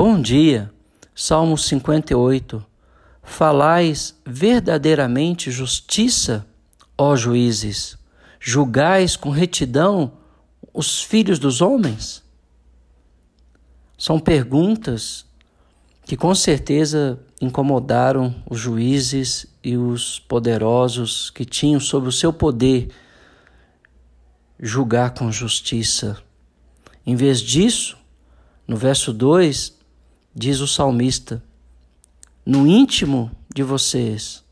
Bom dia, Salmo 58. Falais verdadeiramente justiça, ó juízes, julgais com retidão os filhos dos homens? São perguntas que com certeza incomodaram os juízes e os poderosos que tinham sob o seu poder julgar com justiça. Em vez disso, no verso 2, diz o salmista: No íntimo de vocês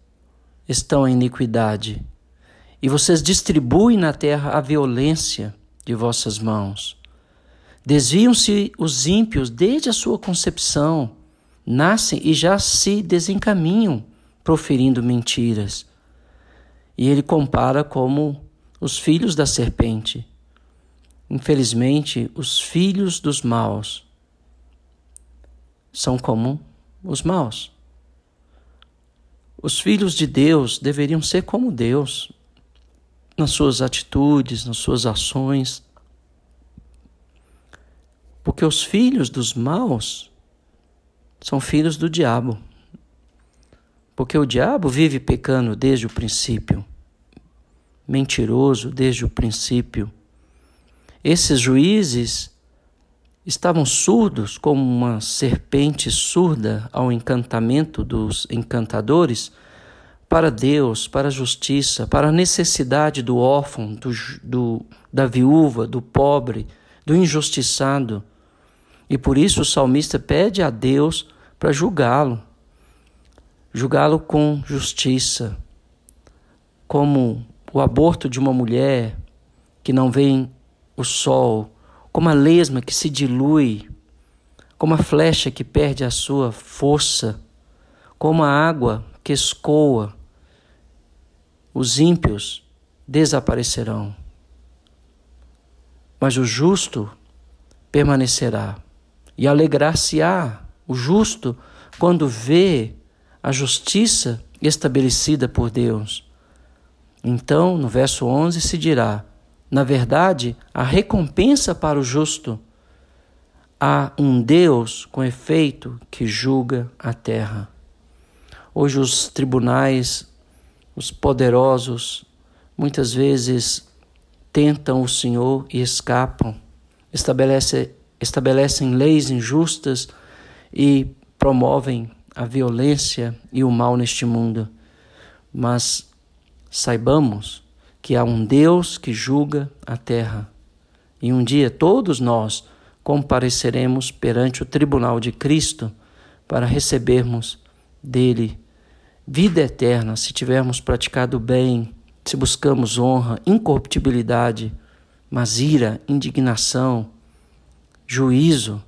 estão a iniquidade, e vocês distribuem na terra a violência de vossas mãos. Desviam-se os ímpios desde a sua concepção, nascem e já se desencaminham, proferindo mentiras. E ele compara como os filhos da serpente. Infelizmente, os filhos dos maus são como os maus. Os filhos de Deus deveriam ser como Deus, nas suas atitudes, nas suas ações, porque os filhos dos maus são filhos do diabo. Porque o diabo vive pecando desde o princípio, mentiroso desde o princípio. Esses juízes estavam surdos como uma serpente surda ao encantamento dos encantadores para Deus, para a justiça, para a necessidade do órfão, do, do, da viúva, do pobre, do injustiçado. E por isso o salmista pede a Deus para julgá-lo, julgá-lo com justiça, como o aborto de uma mulher que não vem o sol, como a lesma que se dilui, como a flecha que perde a sua força, como a água que escoa. Os ímpios desaparecerão, mas o justo permanecerá e alegrar-se-á o justo quando vê a justiça estabelecida por Deus. Então, no verso 11 se dirá: na verdade, a recompensa para o justo há um Deus com efeito que julga a terra. Hoje os tribunais, os poderosos, muitas vezes tentam o Senhor e escapam. Estabelece estabelecem leis injustas e promovem a violência e o mal neste mundo. Mas saibamos que há um Deus que julga a terra. E um dia todos nós compareceremos perante o tribunal de Cristo para recebermos dele vida eterna se tivermos praticado bem, se buscamos honra, incorruptibilidade, mas ira, indignação, juízo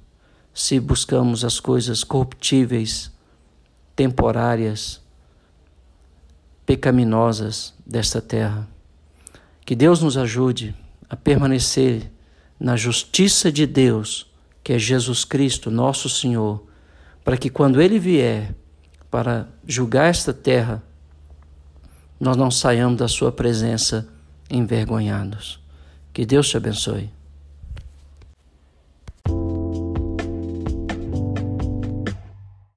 se buscamos as coisas corruptíveis, temporárias, pecaminosas desta terra. Que Deus nos ajude a permanecer na justiça de Deus, que é Jesus Cristo, nosso Senhor, para que quando Ele vier para julgar esta terra, nós não saiamos da Sua presença envergonhados. Que Deus te abençoe.